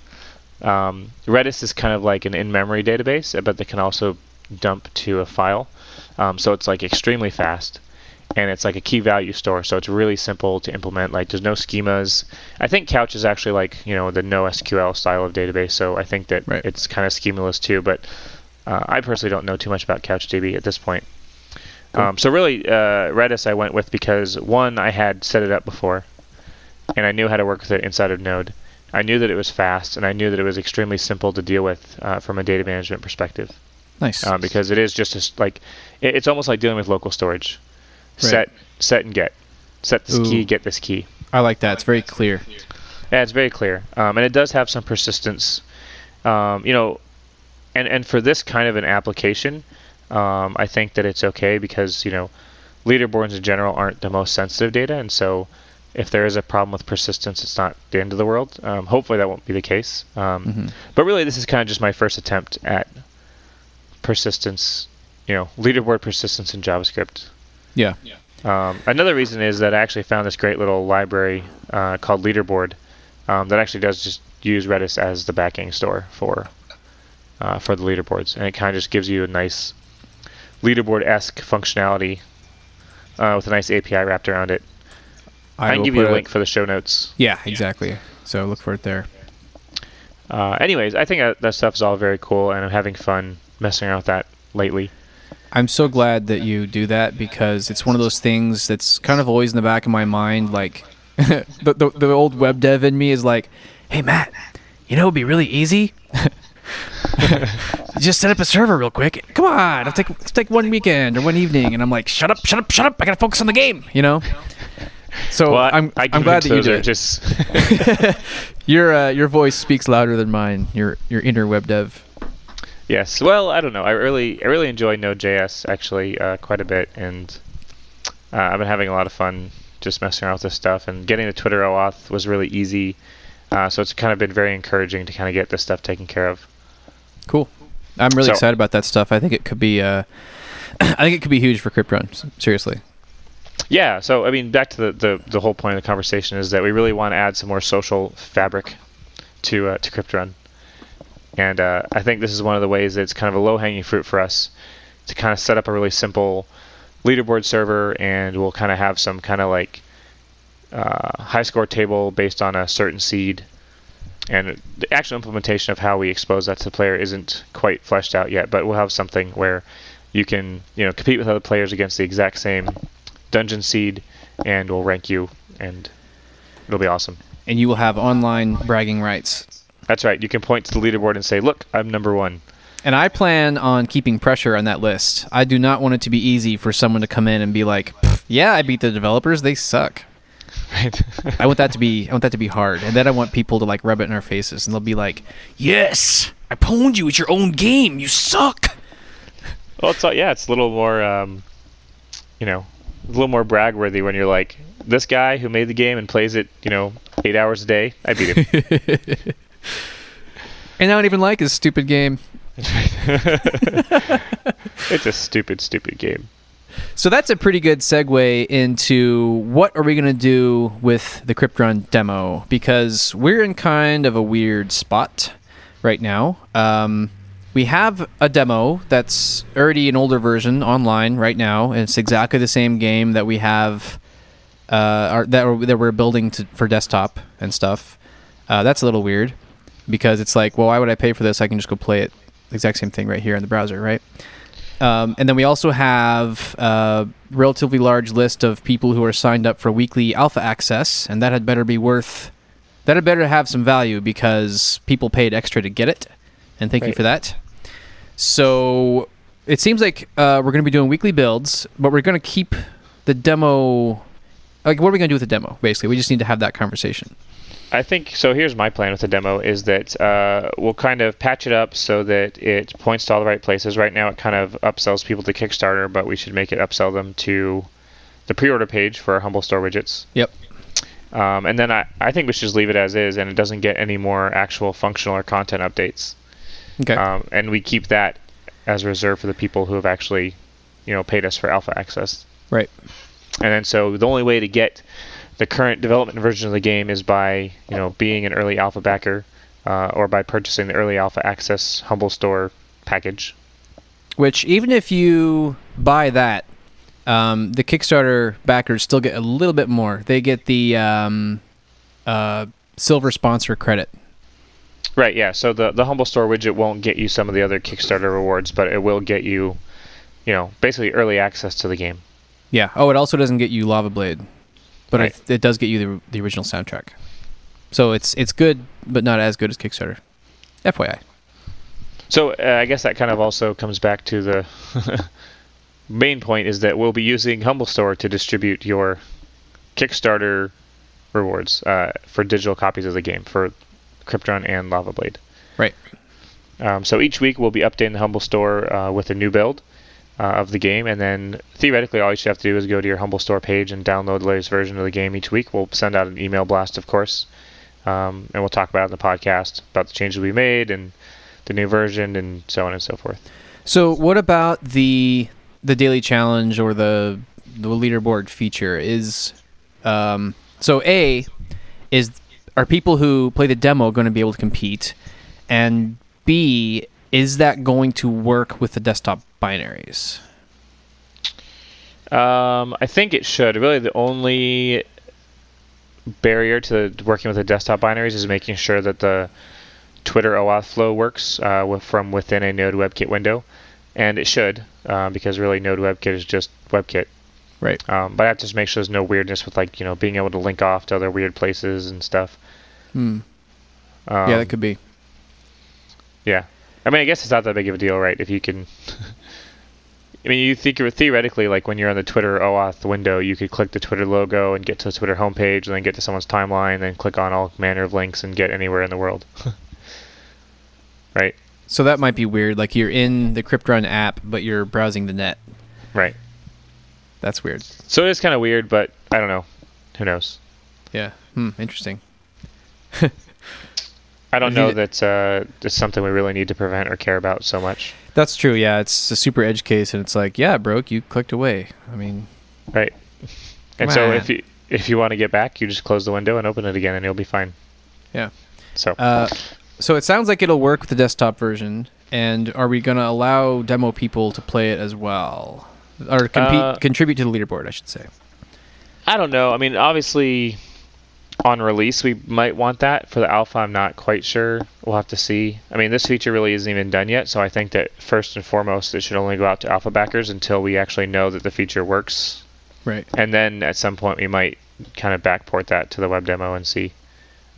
Um, Redis is kind of like an in-memory database, but they can also dump to a file. Um, so it's like extremely fast, and it's like a key value store. So it's really simple to implement. Like there's no schemas. I think Couch is actually like you know the NoSQL style of database. So I think that Right. it's kind of schemaless too. But uh, I personally don't know too much about CouchDB at this point. Um, so really, uh, Redis I went with because one, I had set it up before, and I knew how to work with it inside of Node. I knew that it was fast, and I knew that it was extremely simple to deal with uh, from a data management perspective, Nice. um, because it is just a like it, it's almost like dealing with local storage. Right. Set, set, and get. Set this key, get this key. I like that. It's very clear. Yeah, it's very clear, um, and it does have some persistence. Um, you know, and and for this kind of an application, um, I think that it's okay because you know, leaderboards in general aren't the most sensitive data, and so if there is a problem with persistence, it's not the end of the world. Um, hopefully, that won't be the case. Um, Mhm. But really, this is kind of just my first attempt at persistence. You know, leaderboard persistence in JavaScript. Yeah. Um, another reason is that I actually found this great little library uh, called Leaderboard um, that actually does just use Redis as the backing store for uh, for the leaderboards, and it kind of just gives you a nice leaderboard-esque functionality uh, with a nice API wrapped around it. I, can will give you a link for the show notes. Yeah, exactly. So look for it there. Uh, anyways, I think that, that stuff is all very cool, and I'm having fun messing around with that lately. I'm so glad that you do that because it's one of those things that's kind of always in the back of my mind. Like the, the the old web dev in me is like, "Hey Matt, you know it'd be really easy. Just set up a server real quick. Come on, it'll take it'll take one weekend or one evening." And I'm like, "Shut up, shut up, shut up! I gotta focus on the game." You know. So well, I'm I I'm glad that you do it. just your uh, your voice speaks louder than mine. Your your inner web dev. Yes. Well, I don't know. I really, I really enjoy Node.js actually uh, quite a bit, and uh, I've been having a lot of fun just messing around with this stuff. And getting the Twitter OAuth was really easy, uh, so it's kind of been very encouraging to kind of get this stuff taken care of. Cool. I'm really So- excited about that stuff. I think it could be. Uh, I think it could be huge for Crypt Run. Seriously. Yeah. So I mean, back to the the, the whole point of the conversation is that we really want to add some more social fabric to uh, to Crypt Run, and uh, I think this is one of the ways that it's kind of a low hanging fruit for us to kind of set up a really simple leaderboard server, and we'll kind of have some kind of like uh, high score table based on a certain seed. And the actual implementation of how we expose that to the player isn't quite fleshed out yet, but we'll have something where you can, you know, compete with other players against the exact same dungeon seed, and we'll rank you, and it'll be awesome. And you will have online bragging rights. That's right. You can point to the leaderboard and say, "Look, I'm number one." And I plan on keeping pressure on that list. I do not want it to be easy for someone to come in and be like, "Yeah, I beat the developers. They suck." Right? I want that to be I want that to be hard. And then I want people to like rub it in our faces and they'll be like, "Yes, I pwned you. It's your own game. You suck." well, it's uh, yeah, it's a little more, um, you know, a little more brag worthy when you're like, "This guy who made the game and plays it, you know, eight hours a day, I beat him." And I don't even like his stupid game. it's a stupid, stupid game. So that's a pretty good segue into what are we going to do with the Crypt Run demo because we're in kind of a weird spot right now. Um, we have a demo that's already an older version online right now, and it's exactly the same game that we have uh, our, that, we're, that we're building to, for desktop and stuff. Uh, that's a little weird because it's like, well, why would I pay for this? I can just go play it the exact same thing right here in the browser, right? Um, and then we also have a relatively large list of people who are signed up for weekly alpha access, and that had better be worth. That had better have some value because people paid extra to get it, and thank you for that. So it seems like uh, we're going to be doing weekly builds, but we're going to keep the demo. Like, what are we going to do with the demo? Basically, we just need to have that conversation. I think so. Here's my plan with the demo: is that uh, we'll kind of patch it up so that it points to all the right places. Right now, it kind of upsells people to Kickstarter, but we should make it upsell them to the pre-order page for our Humble Store widgets. Yep. Um, and then I, I think we should just leave it as is, and it doesn't get any more actual functional or content updates. Okay. Um, and we keep that as reserved for the people who have actually, you know, paid us for alpha access. right. And then so the only way to get the current development version of the game is by you know being an early alpha backer uh, or by purchasing the early alpha access Humble Store package. Which even if you buy that, um, the Kickstarter backers still get a little bit more. They get the um, uh, silver sponsor credit. Right, yeah. So the the Humble Store widget won't get you some of the other Kickstarter rewards, but it will get you, you know, basically early access to the game. Yeah. Oh, it also doesn't get you Lava Blade, but Right. it, it does get you the, the original soundtrack. So it's it's good, but not as good as Kickstarter. FYI. So uh, I guess that kind of also comes back to the main point is that we'll be using Humble Store to distribute your Kickstarter rewards uh, for digital copies of the game for Crypt Run and Lava Blade. Right. Um, so each week we'll be updating the Humble Store uh, with a new build uh, of the game, and then theoretically all you should have to do is go to your Humble Store page and download the latest version of the game each week. We'll send out an email blast, of course, um, and we'll talk about it in the podcast about the changes we made and the new version and so on and so forth. So what about the the daily challenge or the the leaderboard feature? Is um, so a is are people who play the demo going to be able to compete, and b is that going to work with the desktop binaries? Um, I think it should. Really, the only barrier to working with the desktop binaries is making sure that the Twitter OAuth flow works uh, from within a Node WebKit window, and it should uh, because really Node WebKit is just WebKit. Right. Um, but I have to just make sure there's no weirdness with like you know being able to link off to other weird places and stuff. Hmm. Um, yeah, that could be. Yeah, I mean, I guess it's not that big of a deal, right? If you can, I mean, you think you're theoretically, like when you're on the Twitter OAuth window, you could click the Twitter logo and get to the Twitter homepage, and then get to someone's timeline, and then click on all manner of links and get anywhere in the world. right, So that might be weird. Like you're in the Crypt Run app, but you're browsing the net. right. That's weird. So it is kind of weird, but I don't know. Who knows? Yeah. Hmm. Interesting. I don't know that uh, it's something we really need to prevent or care about so much. That's true. Yeah, it's a super edge case, and it's like, yeah, it broke. You clicked away. I mean, Right. And so if you if you want to get back, you just close the window and open it again, and you'll be fine. Yeah. So Uh, so it sounds like it'll work with the desktop version. And are we going to allow demo people to play it as well, or compete, Uh, contribute to the leaderboard? I should say. I don't know. I mean, obviously, on release we might want that. For the alpha, I'm not quite sure. We'll have to see. I mean, this feature really isn't even done yet, so I think that first and foremost, it should only go out to alpha backers until we actually know that the feature works, Right. and then at some point we might kind of backport that to the web demo and see.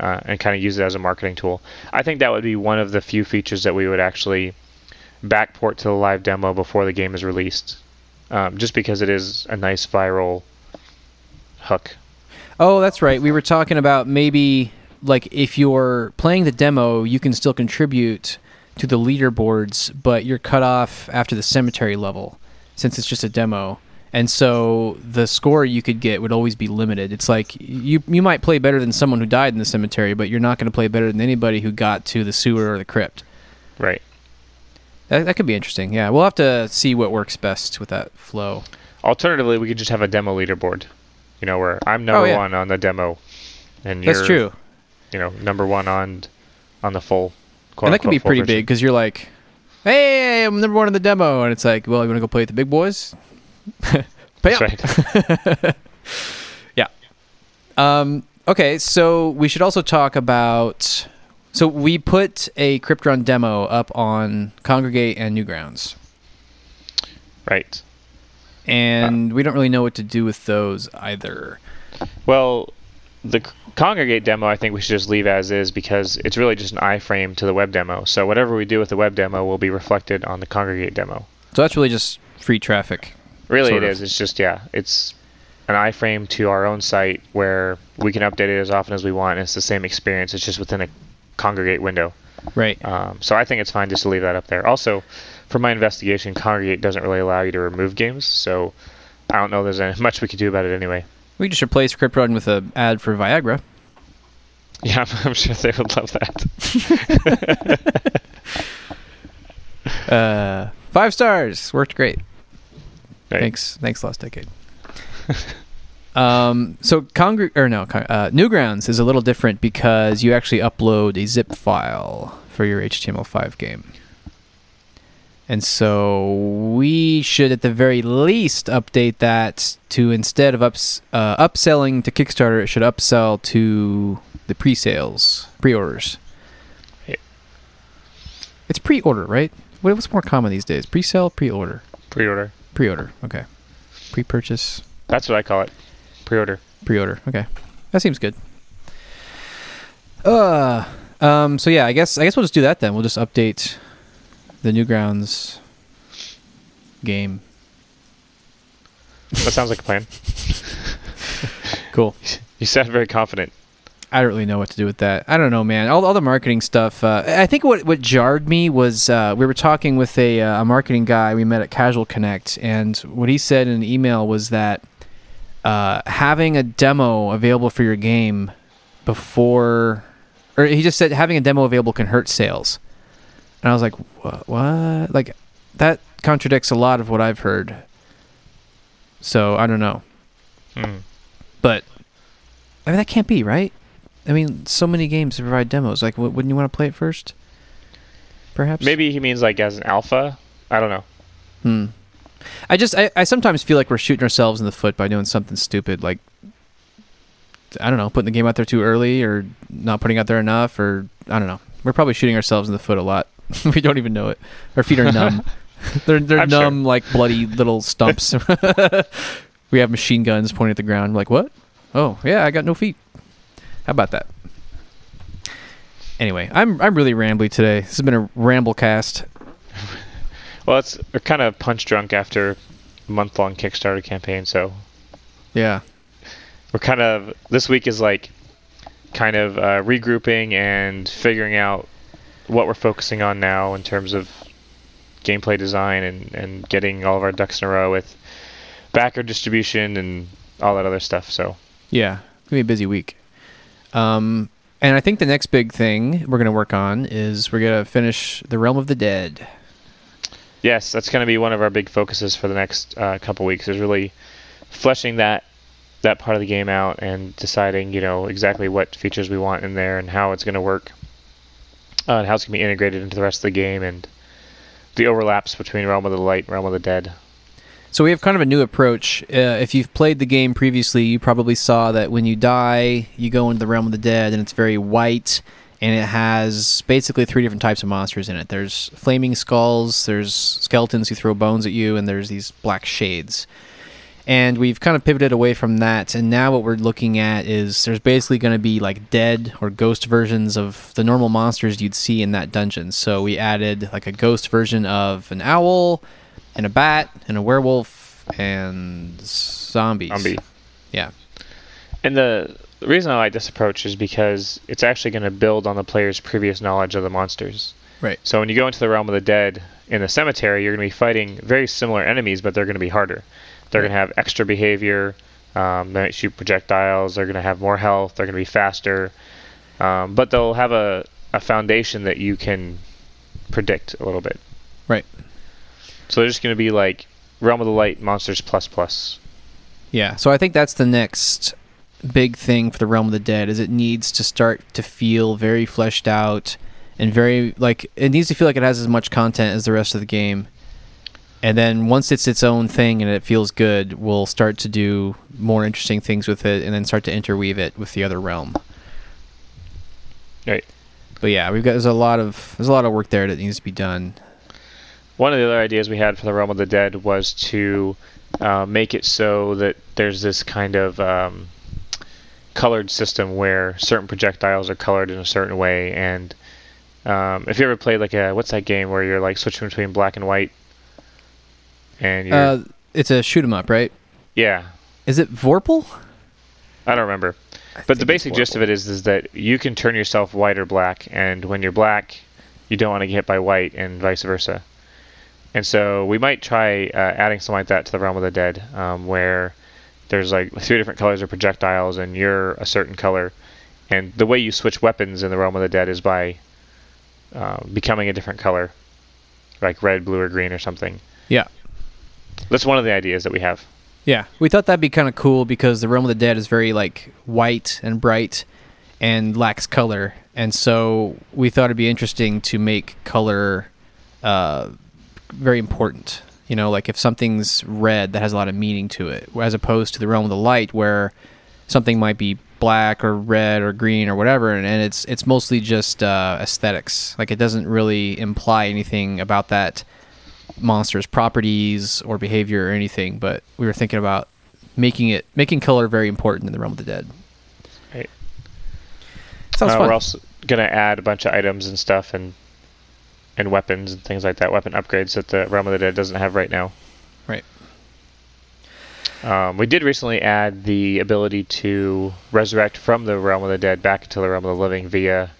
Uh, and kind of use it as a marketing tool. I think that would be one of the few features that we would actually backport to the live demo before the game is released, um, just because it is a nice viral hook. Oh, that's right. We were talking about maybe like if you're playing the demo, you can still contribute to the leaderboards, but you're cut off after the cemetery level since it's just a demo. And so the score you could get would always be limited. It's like you you might play better than someone who died in the cemetery, but you're not going to play better than anybody who got to the sewer or the crypt. Right. That, that could be interesting. Yeah, we'll have to see what works best with that flow. Alternatively, we could just have a demo leaderboard. You know, where I'm number Oh, yeah. one on the demo, and you're That's true. You know, number one on on the full. quote and that can be pretty version. big because you're like, hey, I'm number one in the demo, and it's like, well, you want to go play with the big boys? Pay That's up. right. Yeah. Um, okay, so we should also talk about. So we put a Crypt Run demo up on Kongregate and Newgrounds, right. And we don't really know what to do with those either. Well, the Kongregate demo, I think we should just leave as is because it's really just an iframe to the web demo. So whatever we do with the web demo will be reflected on the Kongregate demo. So that's really just free traffic. Really, it of. is. It's just yeah, it's an iframe to our own site where we can update it as often as we want. And it's the same experience. It's just within a Kongregate window. Right. Um, so I think it's fine just to leave that up there. Also, from my investigation, Kongregate doesn't really allow you to remove games, so I don't know there's any, much we could do about it anyway. We just replace Crypt Run with an ad for Viagra. Yeah, I'm, sure they would love that. Uh, five stars. Worked great. Right. Thanks. Thanks, Lost Decade. Um, so Congr- or no, uh, Newgrounds is a little different because you actually upload a zip file for your HTML5 game. And so we should, at the very least, update that to instead of ups, uh, upselling to Kickstarter, it should upsell to the pre-sales, pre-orders. Yeah. It's pre-order, right? What- What's more common these days? Pre-sale, pre-order, Pre-order. pre-order. Okay, pre-purchase, That's what I call it. Pre-order. pre-order. Okay, that seems good. Uh, um. So yeah, I guess I guess we'll just do that then. We'll just update the Newgrounds game. That sounds like a plan. Cool. You sound very confident. I don't really know what to do with that. I don't know, man. All, all the marketing stuff. Uh, I think what what jarred me was uh, we were talking with a, uh, a marketing guy we met at Casual Connect, and what he said in an email was that uh, having a demo available for your game before, or he just said having a demo available can hurt sales. And I was like, what? what? Like that contradicts a lot of what I've heard. So I don't know. Hmm. But I mean, that can't be right. I mean, so many games provide demos. Like, w- wouldn't you want to play it first? Perhaps. Maybe he means like as an alpha. I don't know. Hmm. I just, I, I sometimes feel like we're shooting ourselves in the foot by doing something stupid, like I don't know, putting the game out there too early, or not putting out there enough, or I don't know. We're probably shooting ourselves in the foot a lot. we don't even know it. Our feet are numb. they're they're I'm sure. numb like bloody little stumps. we have machine guns pointing at the ground. We're like what? Oh yeah, I got no feet. How about that? Anyway, I'm I'm really rambly today. This has been a ramble cast. Well, it's we're kind of punch drunk after a month long Kickstarter campaign, so Yeah. we're kind of this week is like kind of uh, regrouping and figuring out what we're focusing on now in terms of gameplay design and, and getting all of our ducks in a row with backer distribution and all that other stuff. So Yeah, it's gonna be a busy week. Um, and I think the next big thing we're gonna work on is we're gonna finish the Realm of the Dead. yes, that's going to be one of our big focuses for the next uh, couple weeks. Is really fleshing that that part of the game out and deciding, you know, exactly what features we want in there and how it's going to work, uh, and how it's going to be integrated into the rest of the game and the overlaps between Realm of the Light and Realm of the Dead. So we have kind of a new approach. Uh, if you've played the game previously, you probably saw that when you die, you go into the Realm of the Dead, and it's very white, and it has basically three different types of monsters in it. There's flaming skulls, there's skeletons who throw bones at you, and there's these black shades. And we've kind of pivoted away from that, and now what we're looking at is there's basically going to be like dead or ghost versions of the normal monsters you'd see in that dungeon. So we added like a ghost version of an owl, and a bat, and a werewolf, and zombies. Zombie. Yeah. And the, the reason I like this approach is because it's actually going to build on the player's previous knowledge of the monsters. Right. So when you go into the realm of the dead in the cemetery, you're going to be fighting very similar enemies, but they're going to be harder. They're going to have extra behavior. Um, they might shoot projectiles. They're going to have more health. They're going to be faster. Um, but they'll have a, a foundation that you can predict a little bit. Right. So they're just going to be like Realm of the Light monsters plus plus. Yeah. So I think that's the next big thing for the Realm of the Dead is it needs to start to feel very fleshed out and very like it needs to feel like it has as much content as the rest of the game. And then once it's its own thing and it feels good, we'll start to do more interesting things with it and then start to interweave it with the other realm. Right. But yeah, we've got there's a lot of there's a lot of work there that needs to be done. One of the other ideas we had for the Realm of the Dead was to uh, make it so that there's this kind of um, colored system where certain projectiles are colored in a certain way. And um, if you ever played like a what's that game where you're like switching between black and white, and you're Uh, it's a shoot 'em up, right? yeah, Is it Vorpal? I don't remember. But the basic gist of it is is that you can turn yourself white or black, and when you're black, you don't want to get hit by white, and vice versa. And so we might try uh, adding something like that to the Realm of the Dead, um, where there's like three different colors of projectiles, and you're a certain color, and the way you switch weapons in the Realm of the Dead is by uh, becoming a different color, like red, blue, or green, or something. Yeah. That's one of the ideas that we have. Yeah, we thought that'd be kind of cool because the Realm of the Dead is very like white and bright and lacks color, and so we thought it'd be interesting to make color uh, very important. You know, like if something's red, that has a lot of meaning to it, as opposed to the Realm of the Light, where something might be black or red or green or whatever, and, and it's it's mostly just uh, aesthetics. Like it doesn't really imply anything about that monster's properties or behavior or anything. But we were thinking about making it making color very important in the realm of the dead. Right. Sounds Uh, fun. we're also gonna add a bunch of items and stuff and and weapons and things like that, weapon upgrades that the Realm of the Dead doesn't have right now. right. Um, we did recently add the ability to resurrect from the Realm of the Dead back into the Realm of the Living via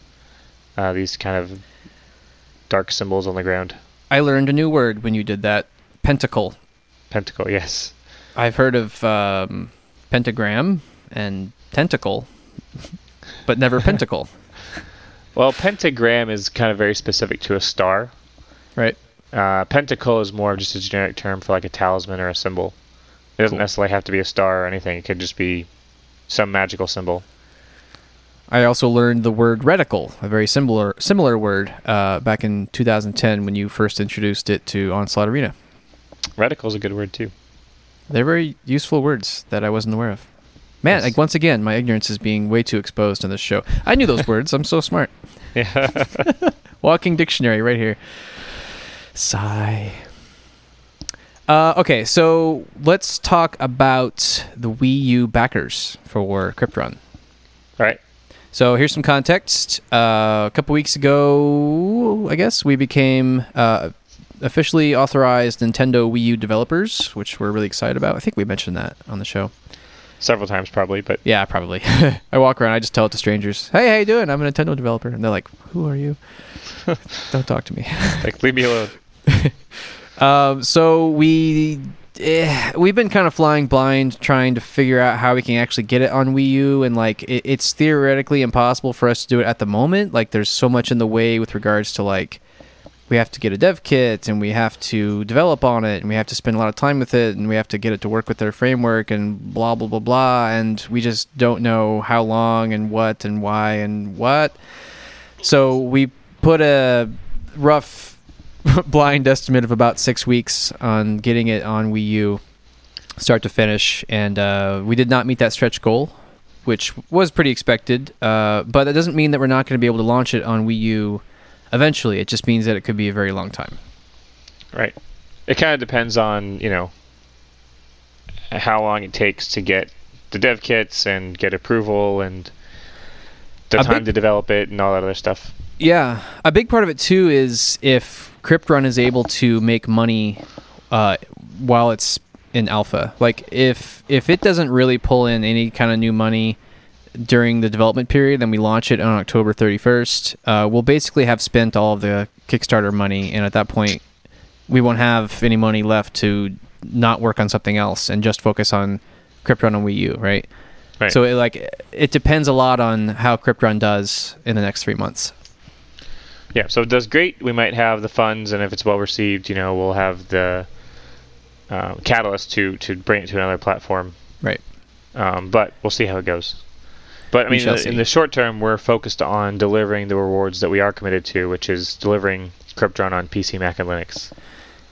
uh, these kind of dark symbols on the ground. I learned a new word when you did that. Pentacle. Pentacle, yes. I've heard of um, pentagram and tentacle, but never pentacle. Well, pentagram is kind of very specific to a star. Right. Uh, pentacle is more of just a generic term for like a talisman or a symbol. It doesn't Cool. necessarily have to be a star or anything. It could just be some magical symbol. I also learned the word reticle, a very similar similar word, uh, back in 2010 when you first introduced it to Onslaught Arena. Reticle is a good word too. They're very useful words that I wasn't aware of. Man, Yes. like once again, my ignorance is being way too exposed on this show. I knew those words. I'm so smart. Yeah. Walking dictionary right here. Sigh. Uh, okay, so let's talk about the Wii U backers for Crypt Run. All right. So here's some context. Uh, a couple weeks ago, I guess, we became uh, officially authorized Nintendo Wii U developers, which we're really excited about. I think we mentioned that on the show. Several times probably, but Yeah, probably. I walk around, I just tell it to strangers. Hey, how you doing? I'm a Nintendo developer, and they're like, "Who are you? Don't talk to me." like leave me alone. Um, so we eh, we've been kind of flying blind, trying to figure out how we can actually get it on Wii U, and like it, it's theoretically impossible for us to do it at the moment. Like there's so much in the way with regards to like we have to get a dev kit and we have to develop on it and we have to spend a lot of time with it and we have to get it to work with their framework and blah blah blah blah and we just don't know how long and what and why and what so we put a rough blind estimate of about six weeks on getting it on Wii U, start to finish, and uh, we did not meet that stretch goal, which was pretty expected. Uh, but that doesn't mean that we're not going to be able to launch it on Wii U eventually. It just means that it could be a very long time. Right. It kind of depends on you know how long it takes to get the dev kits and get approval and the time to develop it and all that other stuff. Yeah, a big part of it too is if Crypt Run is able to make money uh, while it's in alpha. Like if if it doesn't really pull in any kind of new money during the development period, and we launch it on October 31st, uh, we'll basically have spent all of the Kickstarter money, and at that point, we won't have any money left to not work on something else and just focus on Crypt Run on Wii U, right? Right. So it, like it depends a lot on how Crypt Run does in the next three months. Yeah, so it does great. We might have the funds, and if it's well received, you know, we'll have the uh, catalyst to to bring it to another platform. Right. Um, but we'll see how it goes. But I mean, in the, in the short term, we're focused on delivering the rewards that we are committed to, which is delivering Crypt Run on PC, Mac, and Linux.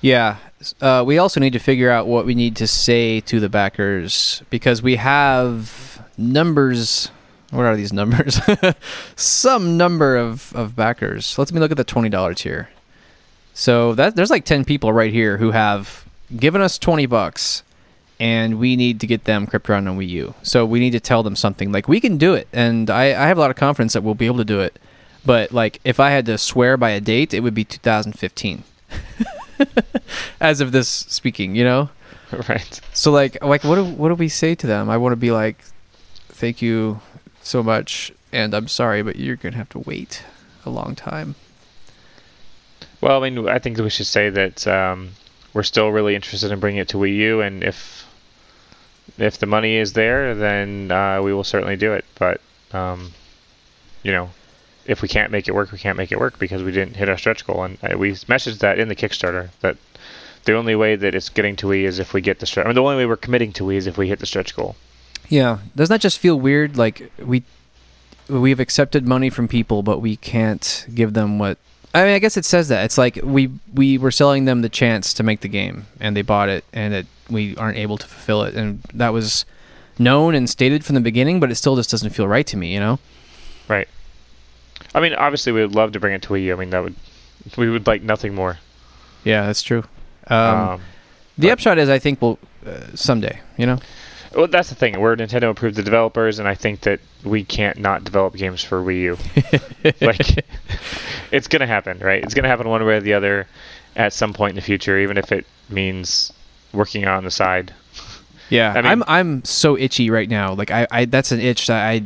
Yeah. Uh, we also need to figure out what we need to say to the backers because we have numbers. What are these numbers? Some number of, of backers. Let me look at the twenty dollar tier. So that there's like ten people right here who have given us twenty bucks, and we need to get them Crypt Run on Wii U. So we need to tell them something like we can do it, and I, I have a lot of confidence that we'll be able to do it. But like if I had to swear by a date, it would be 2015. As of this speaking, you know. right. So like like what do what do we say to them? I want to be like, thank you so much, and I'm sorry, but you're gonna have to wait a long time. Well, I mean, I think we should say that um, we're still really interested in bringing it to Wii U, and if if the money is there, then uh, we will certainly do it. But um, you know, if we can't make it work, we can't make it work because we didn't hit our stretch goal, and uh, we messaged that in the Kickstarter that the only way that it's getting to Wii is if we get the stretch. I mean, the only way we're committing to Wii is if we hit the stretch goal. Yeah, doesn't that just feel weird? Like we we've accepted money from people, but we can't give them what. I mean, I guess it says that it's like we we were selling them the chance to make the game, and they bought it, and it, we aren't able to fulfill it, and that was known and stated from the beginning, but it still just doesn't feel right to me, you know? Right. I mean, obviously, we would love to bring it to Wii U. I mean, that would we would like nothing more. Yeah, that's true. Um, Um, the upshot is, I think we'll uh, someday, you know. Well, that's the thing. We're Nintendo approved the developers, and I think that we can't not develop games for Wii U. like, it's gonna happen, right? It's gonna happen one way or the other at some point in the future, even if it means working on the side. Yeah, I mean- I'm I'm so itchy right now. Like I, I that's an itch that I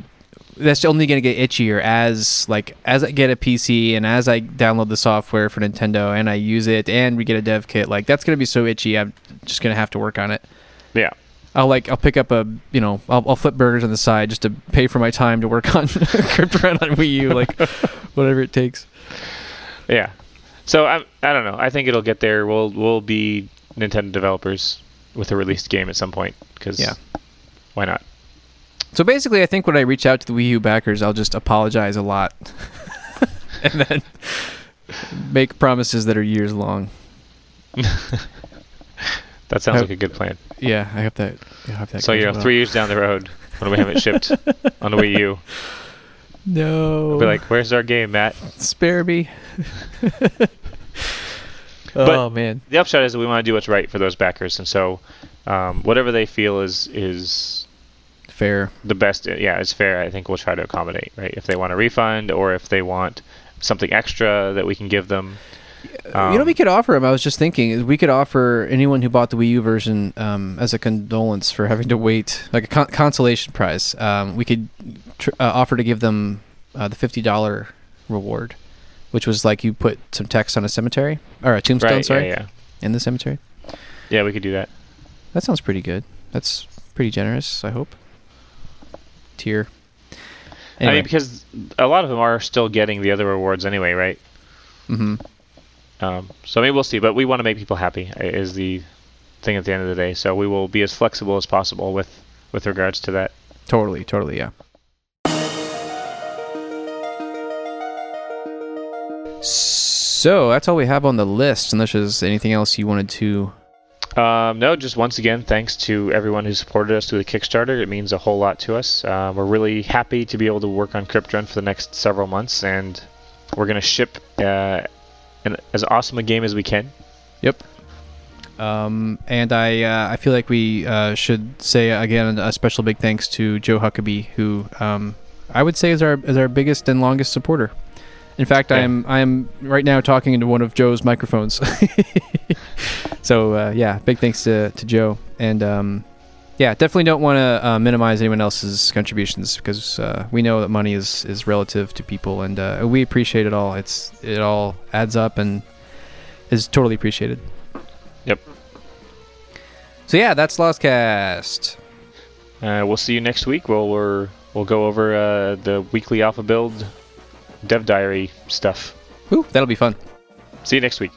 that's only gonna get itchier as like as I get a PC and as I download the software for Nintendo and I use it and we get a dev kit. Like that's gonna be so itchy. I'm just gonna have to work on it. Yeah. I'll like I'll pick up a you know I'll, I'll flip burgers on the side just to pay for my time to work on Crypt Run on Wii U like whatever it takes. Yeah. So I I don't know. I think it'll get there. We'll we'll be Nintendo developers with a released game at some point because Yeah. why not? So basically, I think when I reach out to the Wii U backers, I'll just apologize a lot, and then make promises that are years long. That sounds How- like a good plan. Yeah, I hope that. I hope that So you're well. three years down the road, when we have it shipped on the Wii U, No. we'll be like, "Where's our game, Matt?" spare me. oh man. The upshot is that we want to do what's right for those backers, and so um, whatever they feel is is Fair. the best. Yeah, it's fair. I think we'll try to accommodate. Right, if they want a refund or if they want something extra that we can give them. You know, Um, we could offer them. I was just thinking, is we could offer anyone who bought the Wii U version um, as a condolence for having to wait, like a con- consolation prize. Um, we could tr- uh, offer to give them uh, the fifty dollar reward, which was like you put some text on a cemetery or a tombstone, right. sorry, Yeah, in the cemetery. yeah. Yeah, we could do that. That sounds pretty good. That's pretty generous. I hope. Tier. I mean, because a lot of them are still getting the other rewards anyway, right? hmm Um, so I mean, we'll see. But we want to make people happy is the thing at the end of the day. So we will be as flexible as possible with with regards to that. Totally, totally, yeah. So that's all we have on the list, unless there's anything else you wanted to. Um, no, just once again, thanks to everyone who supported us through the Kickstarter. It means a whole lot to us. Uh, we're really happy to be able to work on Crypt Run for the next several months, and we're going to ship uh, an, as awesome a game as we can. Yep. Um, and I, uh, I feel like we uh, should say again a special big thanks to Joe Huckabee, who um, I would say is our is our biggest and longest supporter. In fact, I am I am right now talking into one of Joe's microphones. so uh, yeah, big thanks to, to Joe, and um, yeah, definitely don't want to uh, minimize anyone else's contributions because uh, we know that money is is relative to people, and uh, we appreciate it all. It's it all adds up and is totally appreciated. Yep. So yeah, that's Lost Cast. Uh, we'll see you next week. We'll we're, we'll go over uh, the weekly alpha build dev diary stuff. Woo, that'll be fun. See you next week.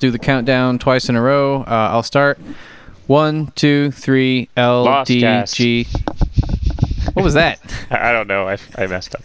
Do the countdown twice in a row. Uh, I'll start. One, two, three, L, D. G. What was that? I I don't know. I, I messed up.